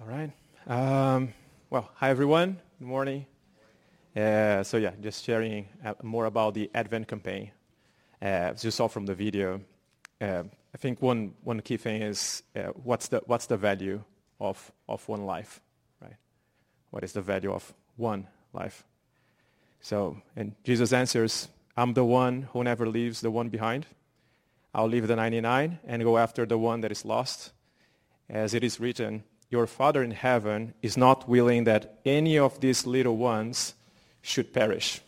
All right. Um, well, hi everyone. Good morning. Uh, so yeah, just sharing uh, more about the Advent campaign. Uh, as you saw from the video, uh, I think one, one key thing is uh, what's, the, what's the value of, of one life, right? What is the value of one life? So, and Jesus answers, I'm the one who never leaves the one behind. I'll leave the 99 and go after the one that is lost. As it is written, your Father in heaven is not willing that any of these little ones should perish,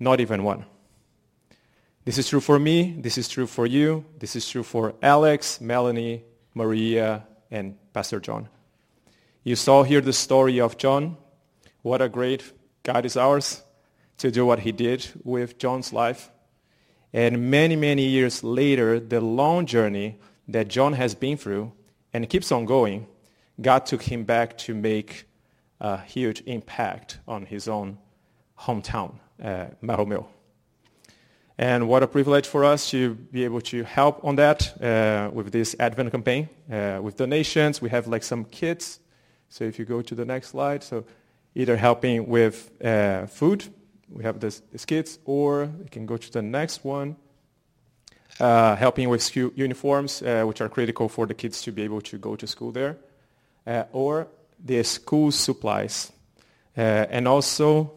not even one. This is true for me, this is true for you, this is true for Alex, Melanie, Maria, and Pastor John. You saw here the story of John. What a great God is ours to do what he did with John's life. And many, many years later, the long journey that John has been through and keeps on going God took him back to make a huge impact on his own hometown, uh, Marromeu. And what a privilege for us to be able to help on that uh, with this Advent campaign. Uh, with donations, we have like some kits. So if you go to the next slide, so either helping with uh, food, we have this kits, or you can go to the next one, uh, helping with school uniforms, uh, which are critical for the kids to be able to go to school there or the school supplies. Uh, and also,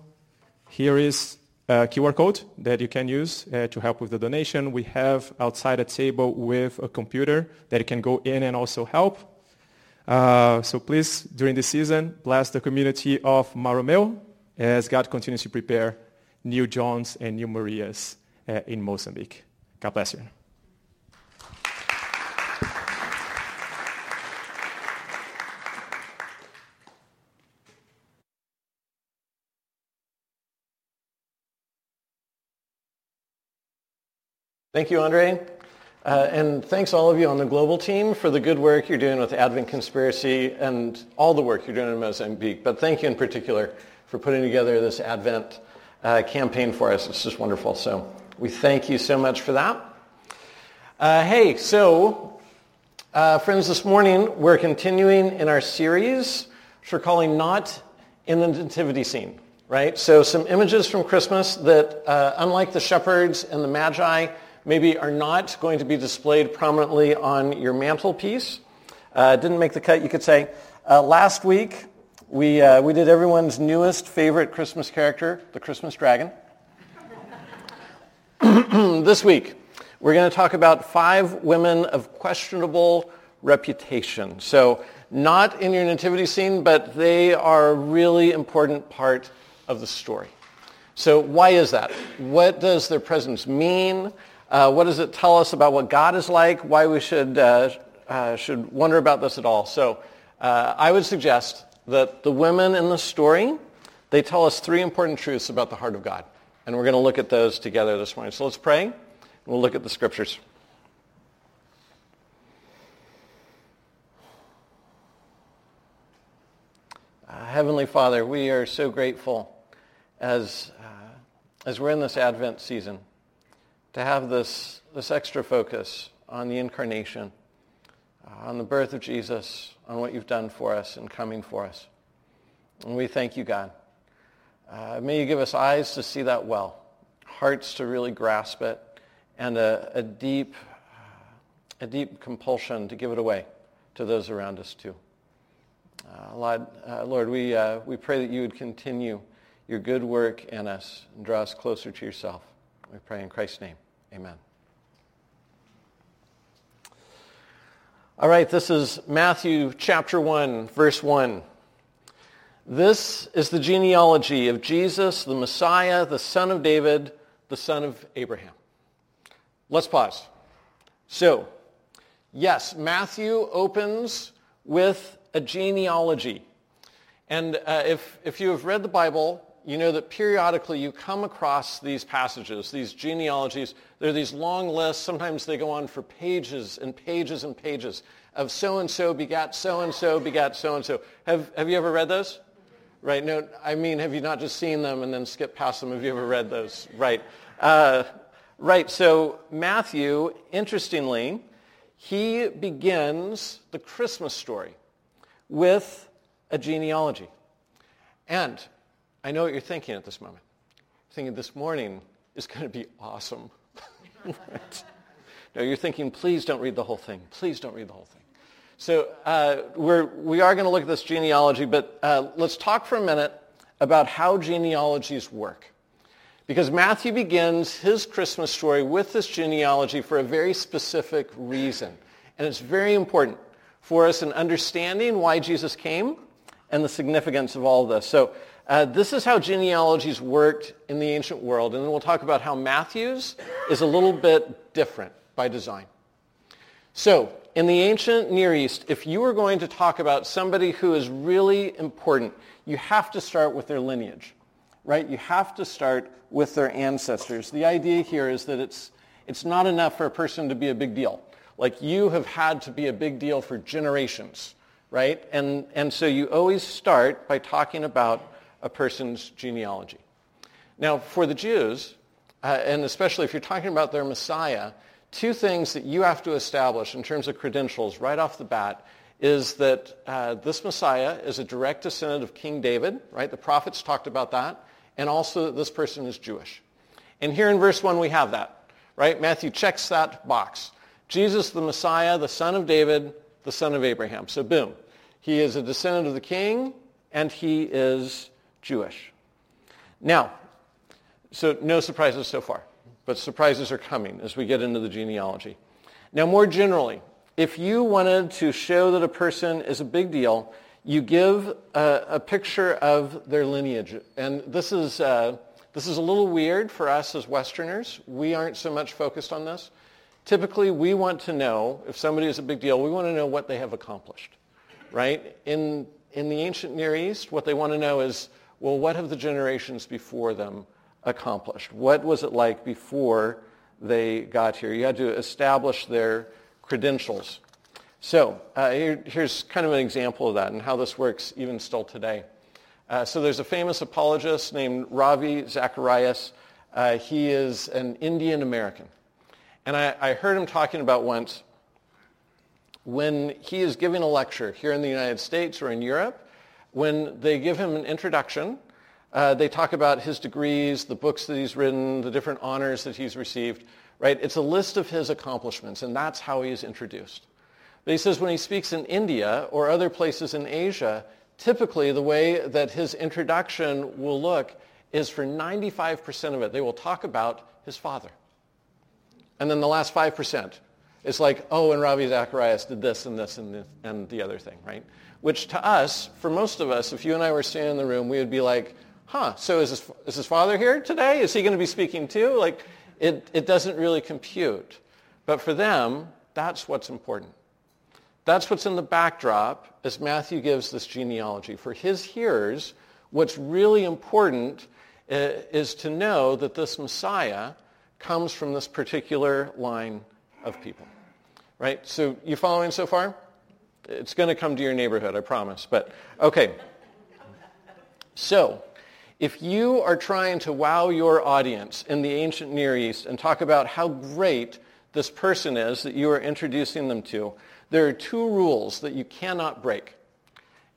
here is a QR code that you can use uh, to help with the donation. We have outside a table with a computer that you can go in and also help. Uh, so please, during this season, bless the community of Marromeu as God continues to prepare new Johns and new Marias uh, in Mozambique. God bless you. Thank you, Andre. Uh, and thanks all of you on the global team for the good work you're doing with Advent Conspiracy and all the work you're doing in Mozambique. But thank you in particular for putting together this Advent uh, campaign for us. It's just wonderful. So we thank you so much for that. Uh, hey, so uh, friends, this morning we're continuing in our series, which we're calling Not in the Nativity Scene, right? So some images from Christmas that, uh, unlike the shepherds and the magi, maybe are not going to be displayed prominently on your mantelpiece. Uh, didn't make the cut, you could say. Uh, last week, we, uh, we did everyone's newest favorite Christmas character, the Christmas dragon. this week, we're going to talk about five women of questionable reputation. So not in your nativity scene, but they are a really important part of the story. So why is that? What does their presence mean? Uh, what does it tell us about what God is like? Why we should, uh, uh, should wonder about this at all? So uh, I would suggest that the women in the story, they tell us three important truths about the heart of God. And we're going to look at those together this morning. So let's pray, and we'll look at the scriptures. Uh, Heavenly Father, we are so grateful as, uh, as we're in this Advent season to have this, this extra focus on the incarnation, uh, on the birth of Jesus, on what you've done for us and coming for us. And we thank you, God. Uh, may you give us eyes to see that well, hearts to really grasp it, and a, a deep, a deep compulsion to give it away to those around us too. Uh, Lord, uh, Lord we, uh, we pray that you would continue your good work in us and draw us closer to yourself. We pray in Christ's name. Amen. All right, this is Matthew chapter 1, verse 1. This is the genealogy of Jesus, the Messiah, the son of David, the son of Abraham. Let's pause. So, yes, Matthew opens with a genealogy. And uh, if, if you have read the Bible, you know that periodically you come across these passages, these genealogies. There are these long lists. Sometimes they go on for pages and pages and pages of so-and-so begat so-and-so begat so-and-so. Have, have you ever read those? Right. No, I mean, have you not just seen them and then skipped past them? Have you ever read those? Right. Uh, right. So Matthew, interestingly, he begins the Christmas story with a genealogy. And I know what you're thinking at this moment. You're thinking this morning is going to be awesome. no, you're thinking, please don't read the whole thing. Please don't read the whole thing. So uh, we're, we are going to look at this genealogy, but uh, let's talk for a minute about how genealogies work. Because Matthew begins his Christmas story with this genealogy for a very specific reason. And it's very important for us in understanding why Jesus came and the significance of all this. So uh, this is how genealogies worked in the ancient world. And then we'll talk about how Matthew's is a little bit different by design. So in the ancient Near East, if you were going to talk about somebody who is really important, you have to start with their lineage right? You have to start with their ancestors. The idea here is that it's, it's not enough for a person to be a big deal. Like you have had to be a big deal for generations, right? And, and so you always start by talking about a person's genealogy. Now, for the Jews, uh, and especially if you're talking about their Messiah, two things that you have to establish in terms of credentials right off the bat is that uh, this Messiah is a direct descendant of King David, right? The prophets talked about that and also that this person is Jewish. And here in verse 1 we have that, right? Matthew checks that box. Jesus, the Messiah, the son of David, the son of Abraham. So boom. He is a descendant of the king, and he is Jewish. Now, so no surprises so far, but surprises are coming as we get into the genealogy. Now, more generally, if you wanted to show that a person is a big deal, you give a, a, picture of their lineage. And this is, uh, this is a little weird for us as Westerners. We aren't so much focused on this. Typically, we want to know, if somebody is a big deal, we want to know what they have accomplished, right? In, in the ancient Near East, what they want to know is, well, what have the generations before them accomplished? What was it like before they got here? You had to establish their credentials. So uh, here, here's kind of an example of that and how this works even still today. Uh, so there's a famous apologist named Ravi Zacharias. Uh, he is an Indian American. And I, I heard him talking about once when he is giving a lecture here in the United States or in Europe, when they give him an introduction, uh, they talk about his degrees, the books that he's written, the different honors that he's received, right? It's a list of his accomplishments, and that's how he is introduced. But he says when he speaks in India or other places in Asia, typically the way that his introduction will look is for 95% of it, they will talk about his father. And then the last 5% is like, oh, and Ravi Zacharias did this and this and, this and the other thing, right? Which to us, for most of us, if you and I were standing in the room, we would be like, huh, so is his, is his father here today? Is he going to be speaking too? Like, it, it doesn't really compute. But for them, that's what's important. That's what's in the backdrop as Matthew gives this genealogy. For his hearers, what's really important uh, is to know that this Messiah comes from this particular line of people. Right? So you following so far? It's going to come to your neighborhood, I promise. But okay. So, if you are trying to wow your audience in the ancient Near East and talk about how great this person is that you are introducing them to, there are two rules that you cannot break,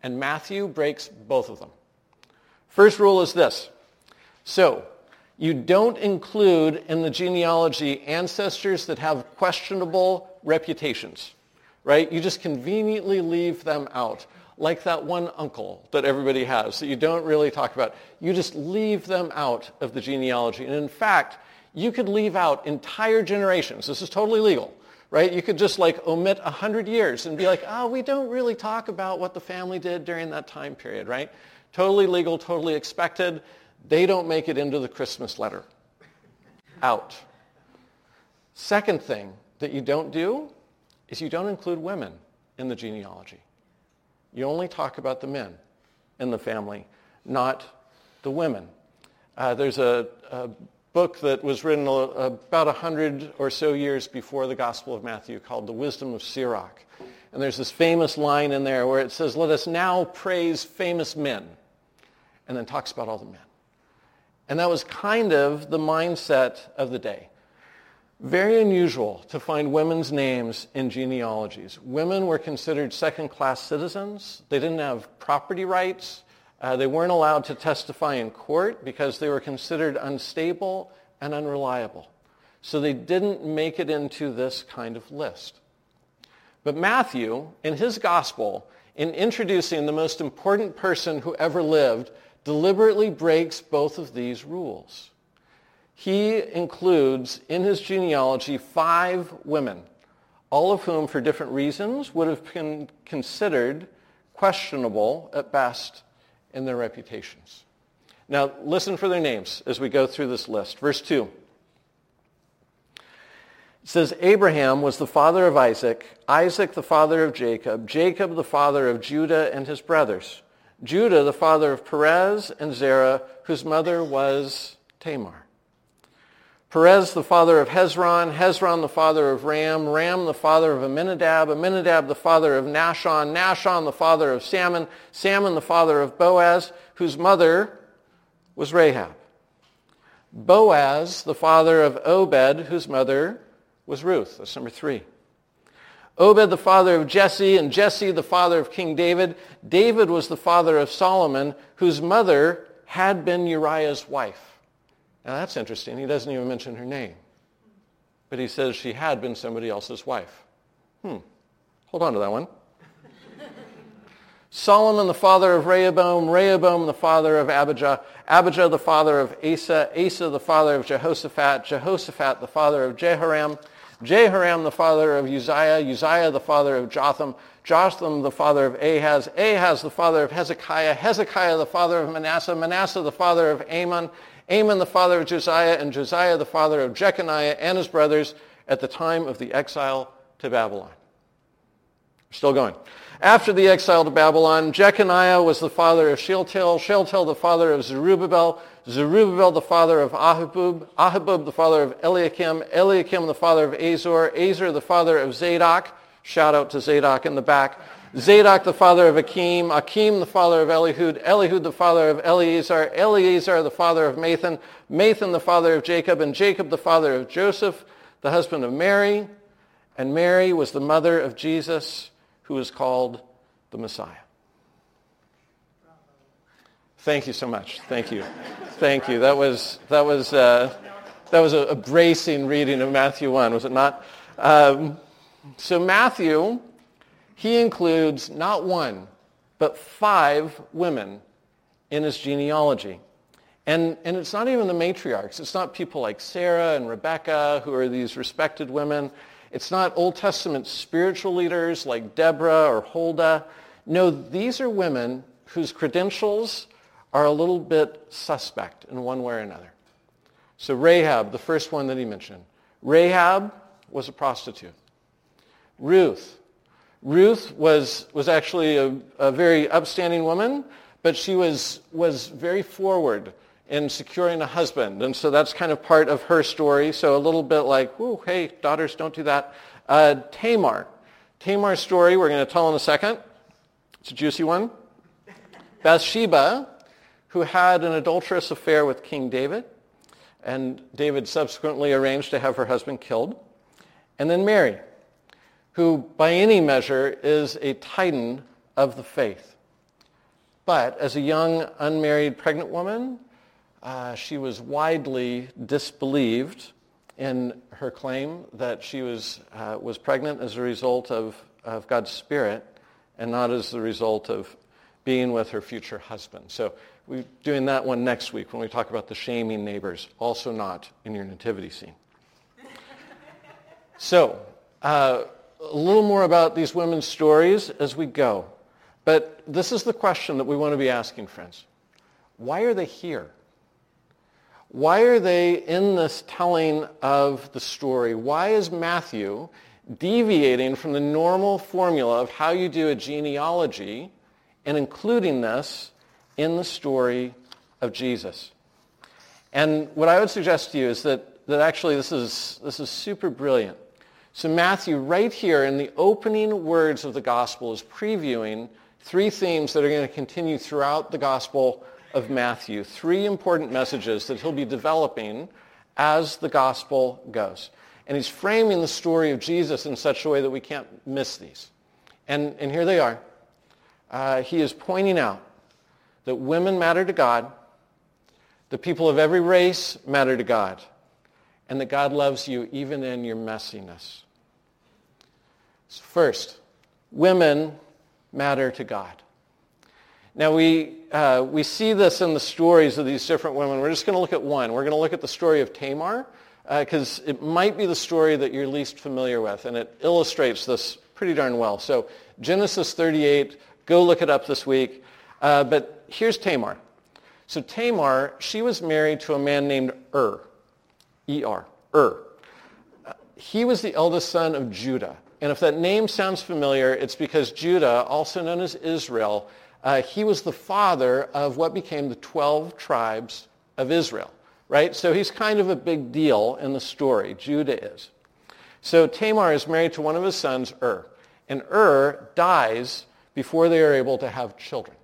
and Matthew breaks both of them. First rule is this. So, you don't include in the genealogy ancestors that have questionable reputations, right? You just conveniently leave them out, like that one uncle that everybody has that you don't really talk about. You just leave them out of the genealogy. And in fact, you could leave out entire generations. This is totally legal right? You could just like omit 100 years and be like, oh, we don't really talk about what the family did during that time period, right? Totally legal, totally expected. They don't make it into the Christmas letter. Out. Second thing that you don't do is you don't include women in the genealogy. You only talk about the men in the family, not the women. Uh, there's a, a book that was written about 100 or so years before the Gospel of Matthew called The Wisdom of Sirach. And there's this famous line in there where it says, let us now praise famous men. And then talks about all the men. And that was kind of the mindset of the day. Very unusual to find women's names in genealogies. Women were considered second-class citizens. They didn't have property rights. Uh, they weren't allowed to testify in court because they were considered unstable and unreliable. So they didn't make it into this kind of list. But Matthew, in his gospel, in introducing the most important person who ever lived, deliberately breaks both of these rules. He includes in his genealogy five women, all of whom, for different reasons, would have been considered questionable at best in their reputations. Now, listen for their names as we go through this list. Verse 2. It says, Abraham was the father of Isaac, Isaac the father of Jacob, Jacob the father of Judah and his brothers, Judah the father of Perez and Zerah, whose mother was Tamar. Perez the father of Hezron, Hezron the father of Ram, Ram the father of Amminadab, Amminadab the father of Nahshon, Nahshon the father of Salmon, Salmon the father of Boaz, whose mother was Rahab. Boaz the father of Obed, whose mother was Ruth. That's number three. Obed the father of Jesse, and Jesse the father of King David. David was the father of Solomon, whose mother had been Uriah's wife. Now that's interesting. He doesn't even mention her name. But he says she had been somebody else's wife. Hmm. Hold on to that one. Solomon, the father of Rehoboam, Rehoboam, the father of Abijah, Abijah, the father of Asa, Asa, the father of Jehoshaphat, Jehoshaphat, the father of Jehoram, Jehoram, the father of Uzziah, Uzziah, the father of Jotham, Jotham, the father of Ahaz, Ahaz, the father of Hezekiah, Hezekiah, the father of Manasseh, Manasseh, the father of Amon, Amon the father of Josiah, and Josiah the father of Jeconiah and his brothers at the time of the exile to Babylon. Still going. After the exile to Babylon, Jeconiah was the father of Shealtiel, Shealtiel the father of Zerubbabel, Zerubbabel the father of Ahibub, Ahibub the father of Eliakim, Eliakim the father of Azor, Azor the father of Zadok, shout out to Zadok in the back, Zadok the father of Akim, Akim the father of Elihud, Elihud the father of Eleazar, Eleazar the father of Matthan, Matthan the father of Jacob, and Jacob the father of Joseph, the husband of Mary, and Mary was the mother of Jesus, who is called the Messiah. Thank you so much. Thank you. Thank you. That was, that was, uh, that was a, a, bracing reading of Matthew 1, was it not? Um, so Matthew he includes not one, but five women in his genealogy. And, and it's not even the matriarchs. It's not people like Sarah and Rebecca, who are these respected women. It's not Old Testament spiritual leaders like Deborah or Huldah. No, these are women whose credentials are a little bit suspect in one way or another. So Rahab, the first one that he mentioned. Rahab was a prostitute. Ruth, Ruth was, was actually a, a very upstanding woman, but she was, was very forward in securing a husband. And so that's kind of part of her story. So a little bit like, oh, hey, daughters, don't do that. Uh, Tamar. Tamar's story we're going to tell in a second. It's a juicy one. Bathsheba, who had an adulterous affair with King David, and David subsequently arranged to have her husband killed. And then Mary, who by any measure is a titan of the faith. But as a young, unmarried, pregnant woman, uh, she was widely disbelieved in her claim that she was, uh, was pregnant as a result of, of God's Spirit and not as the result of being with her future husband. So we're doing that one next week when we talk about the shaming neighbors, also not in your nativity scene. so, uh, a little more about these women's stories as we go. But this is the question that we want to be asking, friends. Why are they here? Why are they in this telling of the story? Why is Matthew deviating from the normal formula of how you do a genealogy and including this in the story of Jesus? And what I would suggest to you is that, that actually this is, this is super brilliant. So Matthew, right here in the opening words of the gospel, is previewing three themes that are going to continue throughout the gospel of Matthew. Three important messages that he'll be developing as the gospel goes. And he's framing the story of Jesus in such a way that we can't miss these. And, and here they are. Uh, he is pointing out that women matter to God, the people of every race matter to God, and that God loves you even in your messiness. First, women matter to God. Now, we, uh, we see this in the stories of these different women. We're just going to look at one. We're going to look at the story of Tamar, because uh, it might be the story that you're least familiar with, and it illustrates this pretty darn well. So Genesis 38, go look it up this week. Uh, but here's Tamar. So Tamar, she was married to a man named Ur, E-R, Ur. Uh, he was the eldest son of Judah. And if that name sounds familiar, it's because Judah, also known as Israel, uh, he was the father of what became the 12 tribes of Israel, right? So he's kind of a big deal in the story. Judah is. So Tamar is married to one of his sons, Ur. And Ur dies before they are able to have children.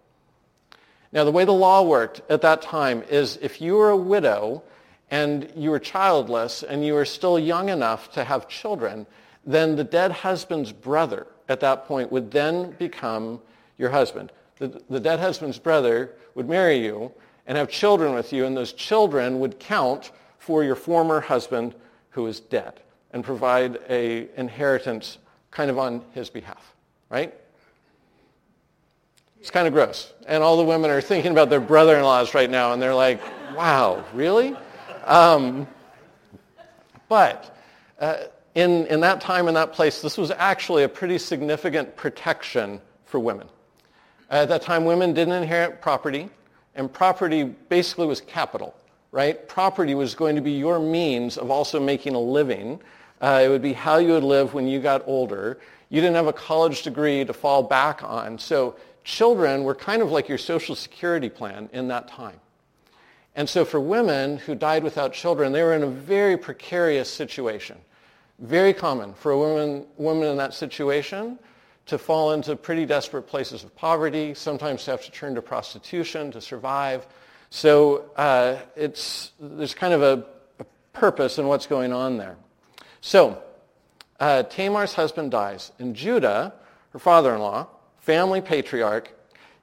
Now, the way the law worked at that time is if you were a widow and you were childless and you were still young enough to have children, then the dead husband's brother at that point would then become your husband the, the dead husband's brother would marry you and have children with you, and those children would count for your former husband who is dead and provide a inheritance kind of on his behalf, right? It's kind of gross. And all the women are thinking about their brother-in-laws right now, and they're like, wow, really? Um, but uh, in, in that time, and that place, this was actually a pretty significant protection for women. At that time, women didn't inherit property, and property basically was capital, right? Property was going to be your means of also making a living. Uh, it would be how you would live when you got older. You didn't have a college degree to fall back on. So children were kind of like your social security plan in that time. And so for women who died without children, they were in a very precarious situation. Very common for a woman, woman in that situation to fall into pretty desperate places of poverty, sometimes to have to turn to prostitution to survive. So uh, it's, there's kind of a, a, purpose in what's going on there. So uh, Tamar's husband dies, and Judah, her father-in-law, family patriarch,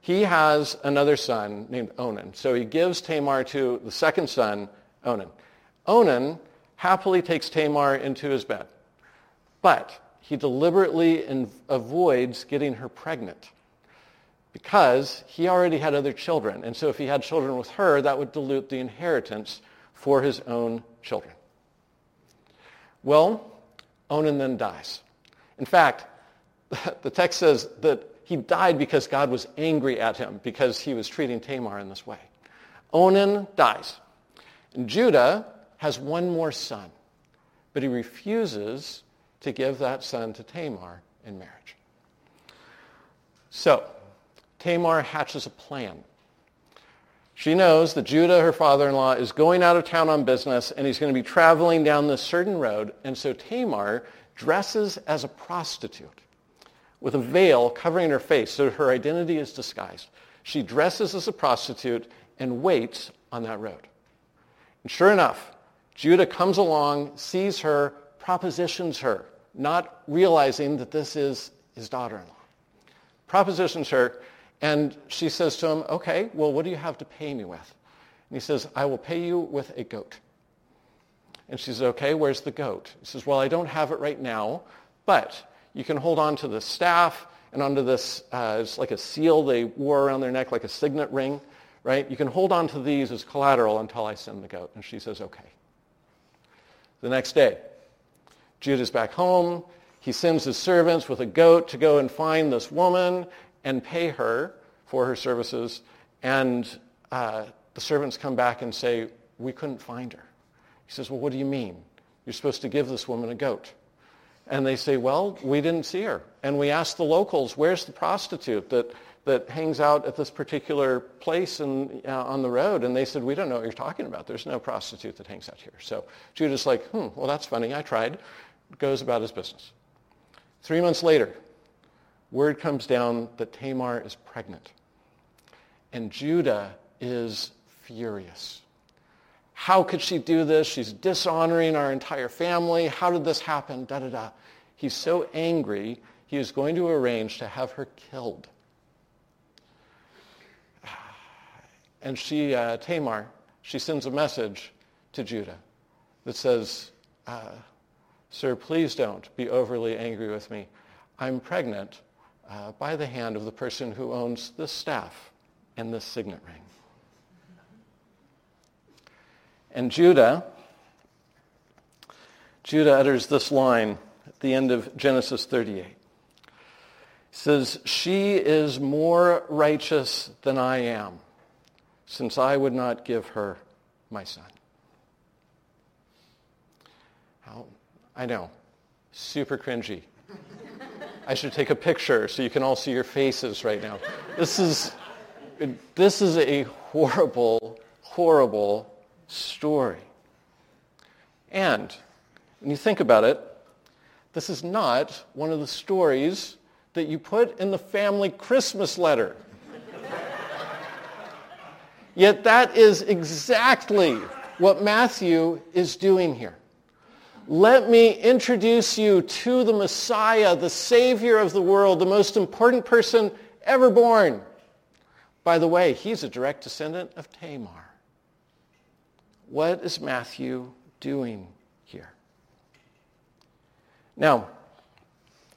he has another son named Onan. So he gives Tamar to the second son, Onan. Onan happily takes Tamar into his bed. But he deliberately in, avoids getting her pregnant because he already had other children. And so if he had children with her, that would dilute the inheritance for his own children. Well, Onan then dies. In fact, the text says that he died because God was angry at him because he was treating Tamar in this way. Onan dies. And Judah has one more son, but he refuses to give that son to Tamar in marriage. So, Tamar hatches a plan. She knows that Judah, her father-in-law, is going out of town on business and he's going to be traveling down this certain road. And so Tamar dresses as a prostitute with a veil covering her face so her identity is disguised. She dresses as a prostitute and waits on that road. And sure enough, Judah comes along, sees her, propositions her not realizing that this is his daughter-in-law. Propositions her, and she says to him, okay, well, what do you have to pay me with? And he says, I will pay you with a goat. And she says, okay, where's the goat? He says, well, I don't have it right now, but you can hold on to the staff and onto this, uh, it's like a seal they wore around their neck, like a signet ring, right? You can hold on to these as collateral until I send the goat. And she says, okay. The next day, Judah's back home. He sends his servants with a goat to go and find this woman and pay her for her services. And uh, the servants come back and say, we couldn't find her. He says, well, what do you mean? You're supposed to give this woman a goat. And they say, well, we didn't see her. And we asked the locals, where's the prostitute that, that hangs out at this particular place in, uh, on the road? And they said, we don't know what you're talking about. There's no prostitute that hangs out here. So Judah's like, hmm, well, that's funny. I tried goes about his business. Three months later, word comes down that Tamar is pregnant. And Judah is furious. How could she do this? She's dishonoring our entire family. How did this happen? Da da da. He's so angry, he is going to arrange to have her killed. And she, uh, Tamar, she sends a message to Judah that says, uh, Sir, please don't be overly angry with me. I'm pregnant uh, by the hand of the person who owns this staff and this signet ring. And Judah, Judah utters this line at the end of Genesis 38. He says, She is more righteous than I am, since I would not give her my son. How, I know, super cringy. I should take a picture so you can all see your faces right now. This is, this is a horrible, horrible story. And when you think about it, this is not one of the stories that you put in the family Christmas letter. Yet that is exactly what Matthew is doing here. Let me introduce you to the Messiah, the Savior of the world, the most important person ever born. By the way, he's a direct descendant of Tamar. What is Matthew doing here? Now,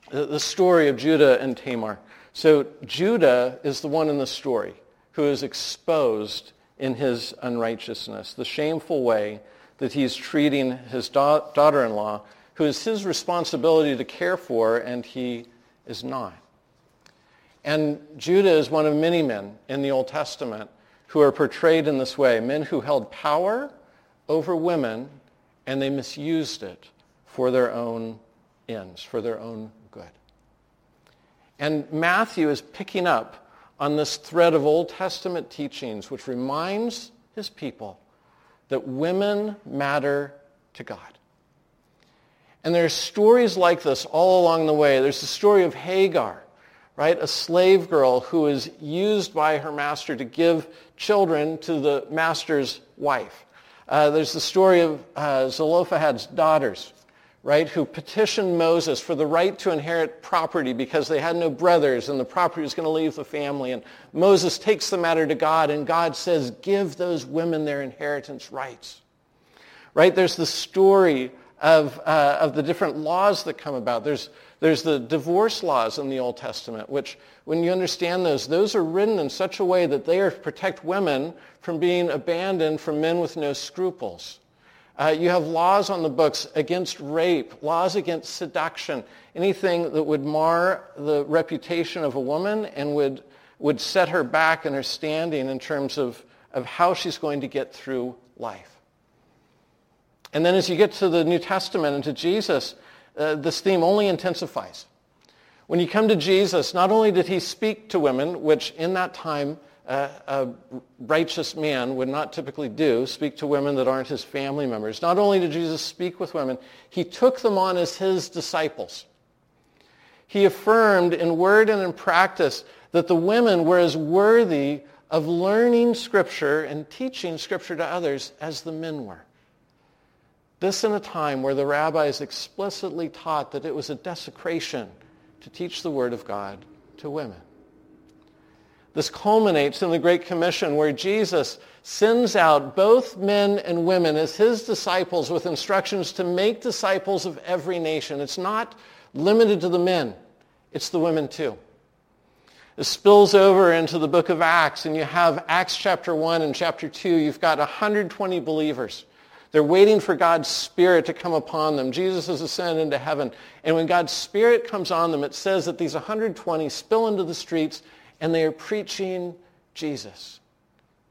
the story of Judah and Tamar. So Judah is the one in the story who is exposed in his unrighteousness, the shameful way that he's treating his da- daughter-in-law, who is his responsibility to care for, and he is not. And Judah is one of many men in the Old Testament who are portrayed in this way, men who held power over women and they misused it for their own ends, for their own good. And Matthew is picking up on this thread of Old Testament teachings, which reminds his people that women matter to God. And there are stories like this all along the way. There's the story of Hagar, right? A slave girl who is used by her master to give children to the master's wife. Uh, there's the story of uh, Zelophehad's daughters, right, who petitioned Moses for the right to inherit property because they had no brothers and the property was going to leave the family. And Moses takes the matter to God and God says, give those women their inheritance rights. Right? There's the story of, uh, of the different laws that come about. There's, there's the divorce laws in the Old Testament, which when you understand those, those are written in such a way that they are protect women from being abandoned from men with no scruples. Uh, you have laws on the books against rape, laws against seduction, anything that would mar the reputation of a woman and would, would set her back in her standing in terms of, of how she's going to get through life. And then as you get to the New Testament and to Jesus, uh, this theme only intensifies. When you come to Jesus, not only did he speak to women, which in that time a righteous man would not typically do, speak to women that aren't his family members. Not only did Jesus speak with women, he took them on as his disciples. He affirmed in word and in practice that the women were as worthy of learning Scripture and teaching Scripture to others as the men were. This in a time where the rabbis explicitly taught that it was a desecration to teach the Word of God to women. This culminates in the Great Commission where Jesus sends out both men and women as his disciples with instructions to make disciples of every nation. It's not limited to the men. It's the women too. It spills over into the book of Acts, and you have Acts chapter 1 and chapter 2. You've got 120 believers. They're waiting for God's Spirit to come upon them. Jesus has ascended into heaven. And when God's Spirit comes on them, it says that these 120 spill into the streets and they are preaching Jesus.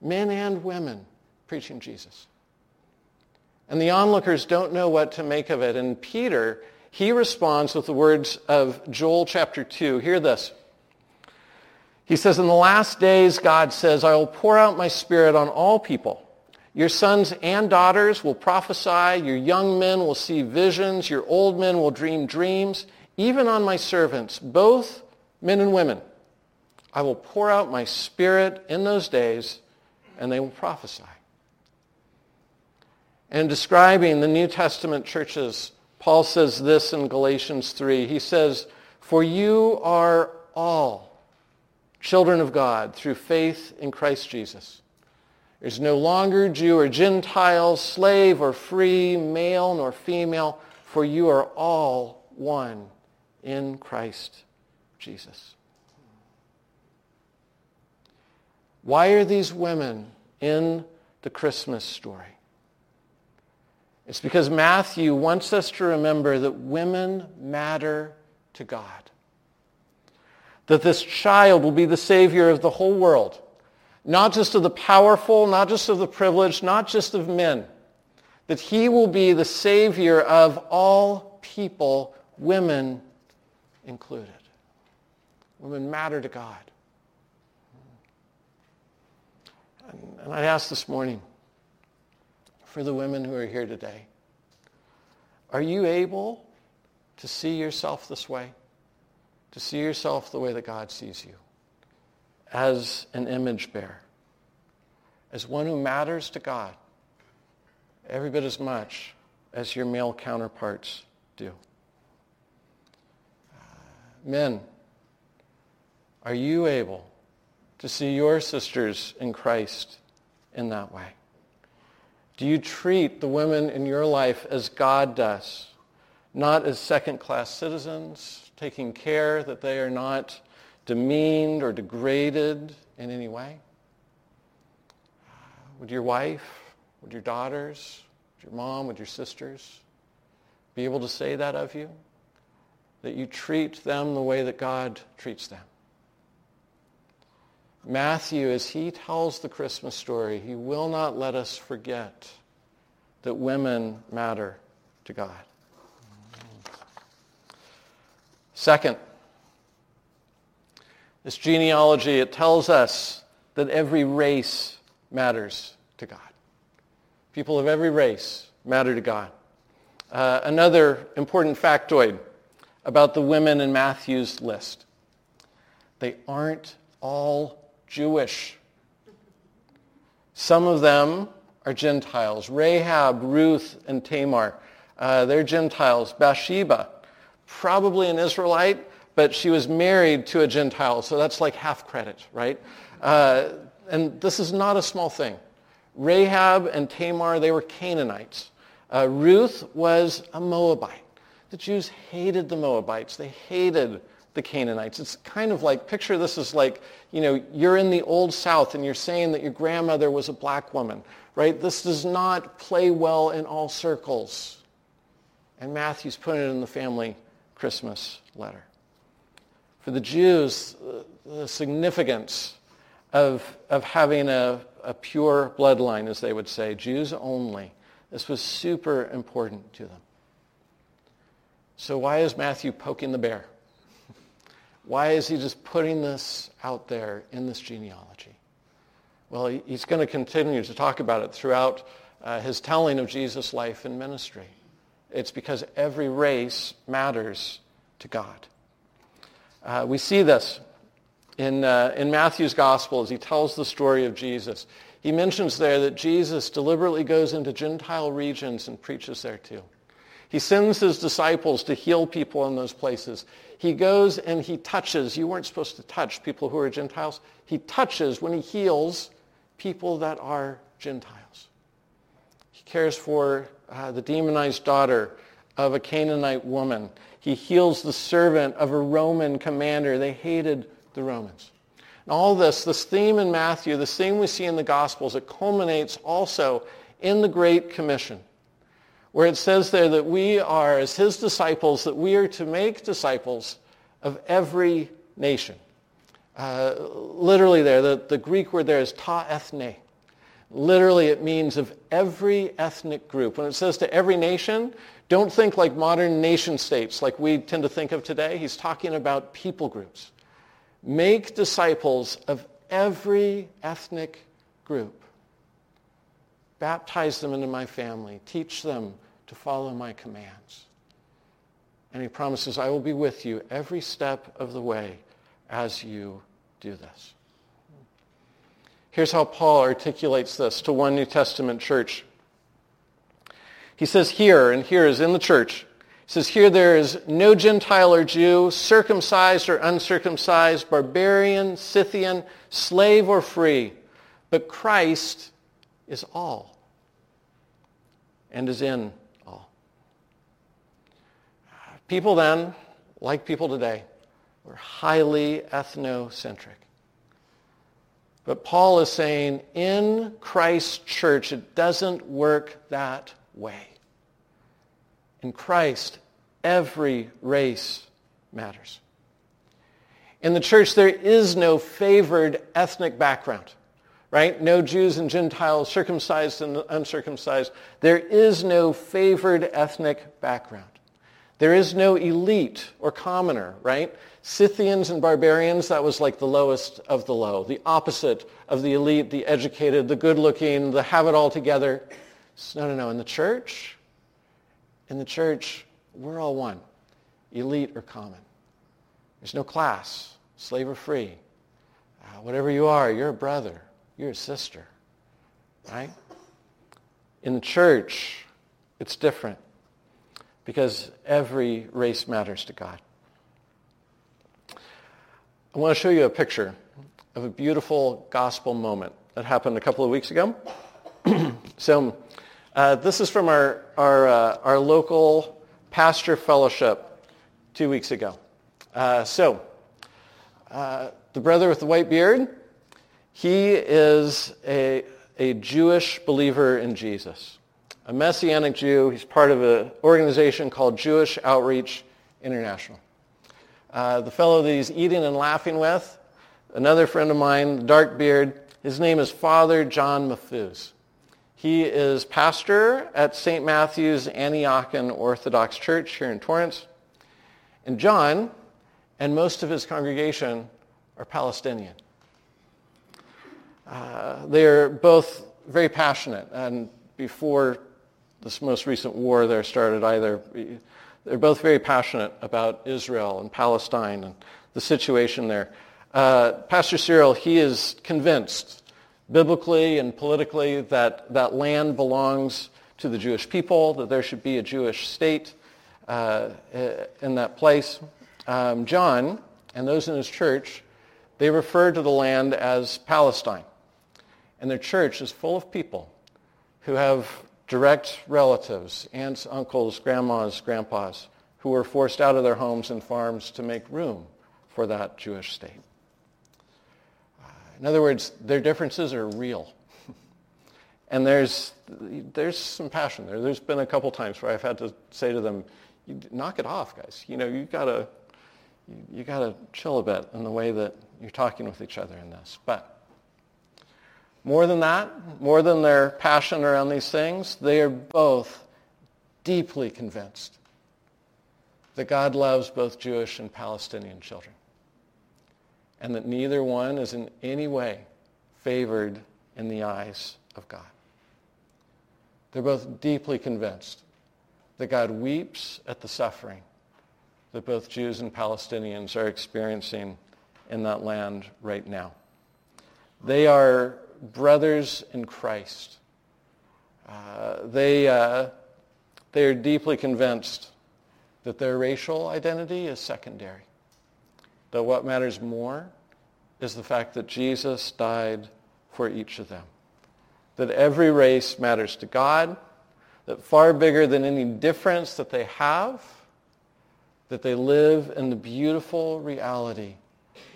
Men and women preaching Jesus. And the onlookers don't know what to make of it. And Peter, he responds with the words of Joel chapter 2. Hear this. He says, In the last days, God says, I will pour out my spirit on all people. Your sons and daughters will prophesy. Your young men will see visions. Your old men will dream dreams. Even on my servants, both men and women. I will pour out my spirit in those days, and they will prophesy. And describing the New Testament churches, Paul says this in Galatians 3. He says, For you are all children of God through faith in Christ Jesus. There's no longer Jew or Gentile, slave or free, male nor female, for you are all one in Christ Jesus. Why are these women in the Christmas story? It's because Matthew wants us to remember that women matter to God. That this child will be the Savior of the whole world. Not just of the powerful, not just of the privileged, not just of men. That he will be the Savior of all people, women included. Women matter to God. And I ask this morning, for the women who are here today. Are you able to see yourself this way? To see yourself the way that God sees you? As an image bearer? As one who matters to God every bit as much as your male counterparts do? Men, are you able to see your sisters in Christ in that way? Do you treat the women in your life as God does, not as second-class citizens, taking care that they are not demeaned or degraded in any way? Would your wife, would your daughters, would your mom, would your sisters be able to say that of you? That you treat them the way that God treats them? Matthew, as he tells the Christmas story, he will not let us forget that women matter to God. Second, this genealogy, it tells us that every race matters to God. People of every race matter to God. Uh, another important factoid about the women in Matthew's list. They aren't all Jewish. Some of them are Gentiles. Rahab, Ruth, and Tamar, uh, they're Gentiles. Bathsheba, probably an Israelite, but she was married to a Gentile, so that's like half credit, right? Uh, and this is not a small thing. Rahab and Tamar, they were Canaanites. Uh, Ruth was a Moabite. The Jews hated the Moabites. They hated the Canaanites. It's kind of like, picture this as like, you know, you're in the old South and you're saying that your grandmother was a black woman, right? This does not play well in all circles. And Matthew's putting it in the family Christmas letter. For the Jews, the significance of, of having a, a pure bloodline, as they would say, Jews only, this was super important to them. So why is Matthew poking the bear? Why is he just putting this out there in this genealogy? Well, he's going to continue to talk about it throughout uh, his telling of Jesus' life and ministry. It's because every race matters to God. Uh, we see this in, uh, in Matthew's gospel as he tells the story of Jesus. He mentions there that Jesus deliberately goes into Gentile regions and preaches there too. He sends his disciples to heal people in those places. He goes and he touches. You weren't supposed to touch people who are Gentiles. He touches when he heals people that are Gentiles. He cares for uh, the demonized daughter of a Canaanite woman. He heals the servant of a Roman commander. They hated the Romans. And all this, this theme in Matthew, the theme we see in the Gospels, it culminates also in the Great Commission where it says there that we are, as his disciples, that we are to make disciples of every nation. Uh, literally there, the, the Greek word there is ta ethne. Literally it means of every ethnic group. When it says to every nation, don't think like modern nation states like we tend to think of today. He's talking about people groups. Make disciples of every ethnic group. Baptize them into my family. Teach them to follow my commands. And he promises, I will be with you every step of the way as you do this. Here's how Paul articulates this to one New Testament church. He says here, and here is in the church, he says here there is no Gentile or Jew, circumcised or uncircumcised, barbarian, Scythian, slave or free, but Christ is all and is in. People then, like people today, were highly ethnocentric. But Paul is saying in Christ's church, it doesn't work that way. In Christ, every race matters. In the church, there is no favored ethnic background, right? No Jews and Gentiles, circumcised and uncircumcised. There is no favored ethnic background. There is no elite or commoner, right? Scythians and barbarians, that was like the lowest of the low, the opposite of the elite, the educated, the good-looking, the have it all together. No, no, no. In the church, in the church, we're all one, elite or common. There's no class, slave or free. Uh, whatever you are, you're a brother, you're a sister, right? In the church, it's different because every race matters to God. I want to show you a picture of a beautiful gospel moment that happened a couple of weeks ago. so uh, this is from our, our, uh, our local pastor fellowship two weeks ago. Uh, so uh, the brother with the white beard, he is a, a Jewish believer in Jesus, a Messianic Jew. He's part of an organization called Jewish Outreach International. Uh, the fellow that he's eating and laughing with, another friend of mine, dark beard, his name is Father John Mafuz. He is pastor at St. Matthew's Antiochian Orthodox Church here in Torrance. And John and most of his congregation are Palestinian. Uh, they are both very passionate. And before this most recent war there started either, they're both very passionate about Israel and Palestine and the situation there. Uh, Pastor Cyril, he is convinced biblically and politically that that land belongs to the Jewish people, that there should be a Jewish state uh, in that place. Um, John and those in his church, they refer to the land as Palestine. And their church is full of people who have direct relatives, aunts, uncles, grandmas, grandpas, who were forced out of their homes and farms to make room for that Jewish state. In other words, their differences are real. and there's, there's some passion there. There's been a couple times where I've had to say to them, knock it off, guys. You know, you gotta, you, you gotta chill a bit in the way that you're talking with each other in this. But more than that, more than their passion around these things, they are both deeply convinced that God loves both Jewish and Palestinian children, and that neither one is in any way favored in the eyes of God. They're both deeply convinced that God weeps at the suffering that both Jews and Palestinians are experiencing in that land right now. They are brothers in Christ. Uh, they, uh, they are deeply convinced that their racial identity is secondary. That what matters more is the fact that Jesus died for each of them. That every race matters to God, that far bigger than any difference that they have, that they live in the beautiful reality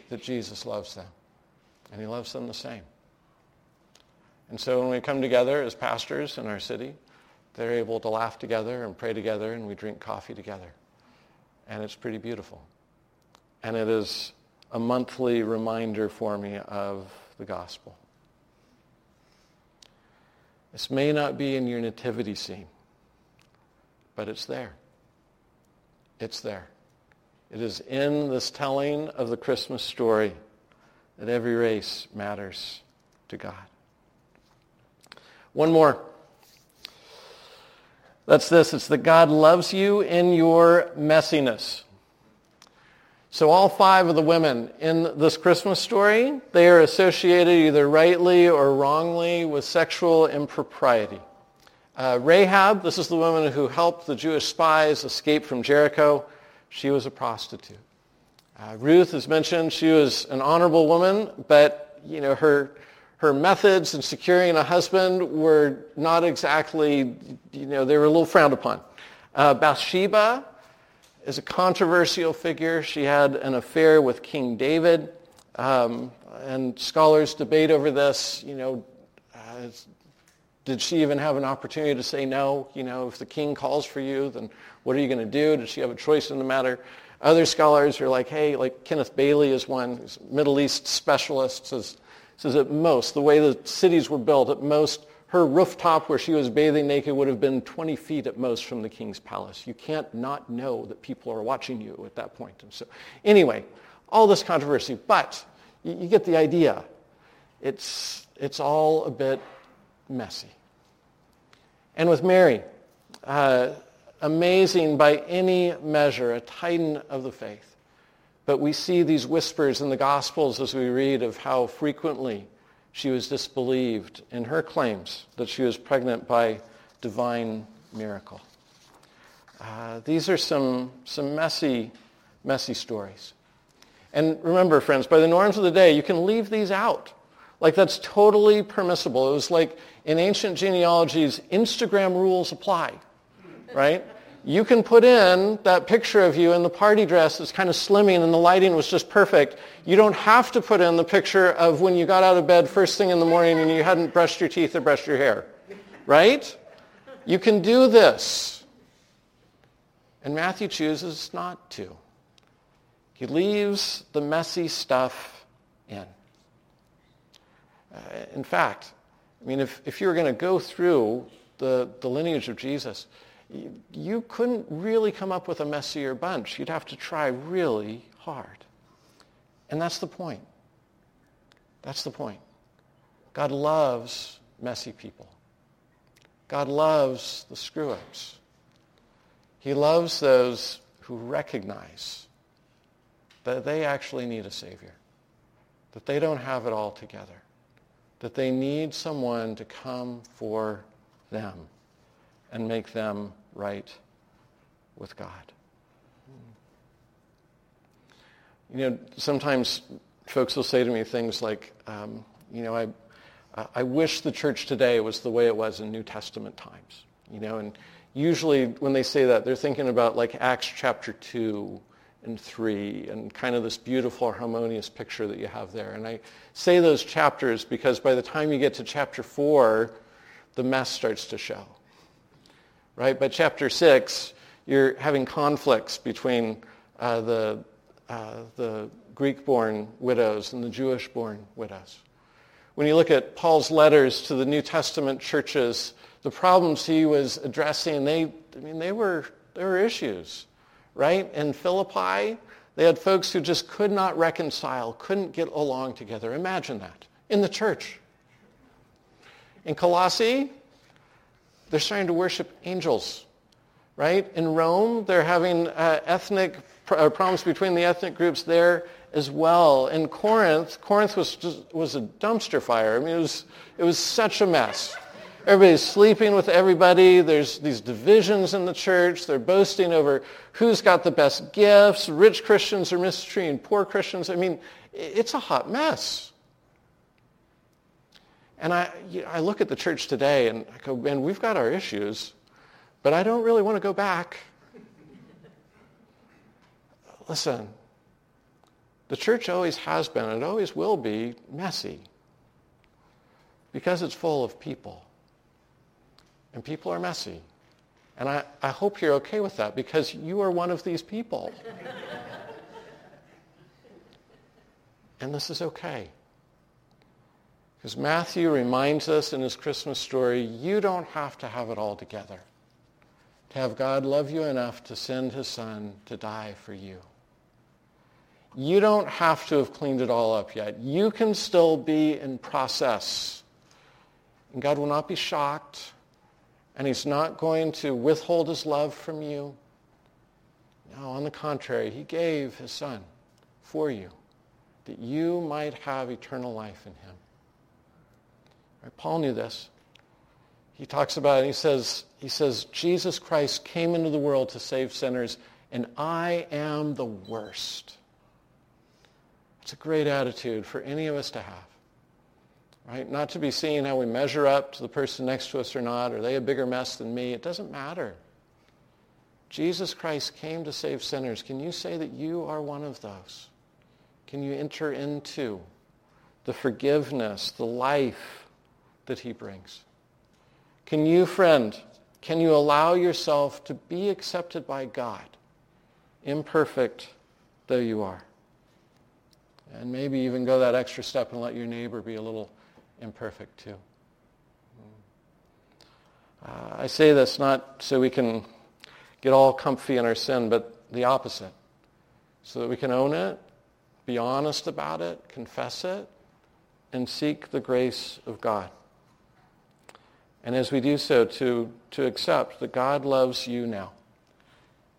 that Jesus loves them. And he loves them the same. And so when we come together as pastors in our city, they're able to laugh together and pray together and we drink coffee together. And it's pretty beautiful. And it is a monthly reminder for me of the gospel. This may not be in your nativity scene, but it's there. It's there. It is in this telling of the Christmas story that every race matters to God. One more. That's this. It's that God loves you in your messiness. So all five of the women in this Christmas story, they are associated either rightly or wrongly with sexual impropriety. Uh, Rahab, this is the woman who helped the Jewish spies escape from Jericho. She was a prostitute. Uh, Ruth is mentioned. She was an honorable woman, but you know her her methods in securing a husband were not exactly, you know, they were a little frowned upon. Uh, Bathsheba is a controversial figure. She had an affair with King David, um, and scholars debate over this. You know, uh, did she even have an opportunity to say no? You know, if the king calls for you, then what are you going to do? Did she have a choice in the matter? Other scholars are like, hey, like Kenneth Bailey is one, Middle East specialist, says says at most, the way the cities were built, at most, her rooftop where she was bathing naked would have been 20 feet at most from the king's palace. You can't not know that people are watching you at that point. And so, anyway, all this controversy, but you, get the idea. It's, it's all a bit messy. And with Mary, uh, amazing by any measure, a titan of the faith. But we see these whispers in the Gospels as we read of how frequently she was disbelieved in her claims that she was pregnant by divine miracle. Uh, these are some, some messy, messy stories. And remember, friends, by the norms of the day, you can leave these out. Like that's totally permissible. It was like in ancient genealogies, Instagram rules apply, right? You can put in that picture of you in the party dress that's kind of slimming and the lighting was just perfect. You don't have to put in the picture of when you got out of bed first thing in the morning and you hadn't brushed your teeth or brushed your hair. Right? You can do this. And Matthew chooses not to. He leaves the messy stuff in. Uh, in fact, I mean, if, if you were going to go through the, the lineage of Jesus, you couldn't really come up with a messier bunch. You'd have to try really hard. And that's the point. That's the point. God loves messy people. God loves the screw-ups. He loves those who recognize that they actually need a Savior, that they don't have it all together, that they need someone to come for them and make them right with God. You know, sometimes folks will say to me things like, um, you know, I, I wish the church today was the way it was in New Testament times. You know, and usually when they say that, they're thinking about like Acts chapter 2 and 3 and kind of this beautiful harmonious picture that you have there. And I say those chapters because by the time you get to chapter 4, the mess starts to show right? By chapter 6, you're having conflicts between uh, the, uh, the Greek-born widows and the Jewish-born widows. When you look at Paul's letters to the New Testament churches, the problems he was addressing, they, I mean, they were, they were issues, right? In Philippi, they had folks who just could not reconcile, couldn't get along together. Imagine that in the church. In Colossae, they're starting to worship angels, right? In Rome, they're having uh, ethnic uh, problems between the ethnic groups there as well. In Corinth, Corinth was just, was a dumpster fire. I mean, it was it was such a mess. Everybody's sleeping with everybody. There's these divisions in the church. They're boasting over who's got the best gifts. Rich Christians are mistreating poor Christians. I mean, it's a hot mess. And I, I look at the church today and I go, man, we've got our issues, but I don't really want to go back. Listen, the church always has been and it always will be messy because it's full of people. And people are messy. And I, I hope you're okay with that because you are one of these people. and this is okay. Because Matthew reminds us in his Christmas story, you don't have to have it all together. To have God love you enough to send his son to die for you. You don't have to have cleaned it all up yet. You can still be in process. And God will not be shocked, and he's not going to withhold his love from you. No, on the contrary, he gave his son for you, that you might have eternal life in him. Paul knew this. he talks about, it he says, he says, Jesus Christ came into the world to save sinners, and I am the worst. It's a great attitude for any of us to have. Right? Not to be seeing how we measure up to the person next to us or not. Are they a bigger mess than me? It doesn't matter. Jesus Christ came to save sinners. Can you say that you are one of those? Can you enter into the forgiveness, the life that he brings? Can you, friend, can you allow yourself to be accepted by God, imperfect though you are? And maybe even go that extra step and let your neighbor be a little imperfect too. Uh, I say this not so we can get all comfy in our sin, but the opposite. So that we can own it, be honest about it, confess it, and seek the grace of God. And as we do so, to, to accept that God loves you now.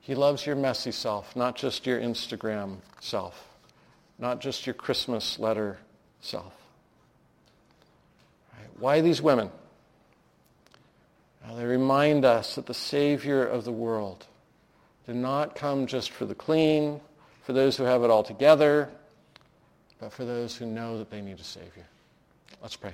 He loves your messy self, not just your Instagram self, not just your Christmas letter self. Right? Why these women? They remind us that the Savior of the world did not come just for the clean, for those who have it all together, but for those who know that they need a Savior. Let's pray.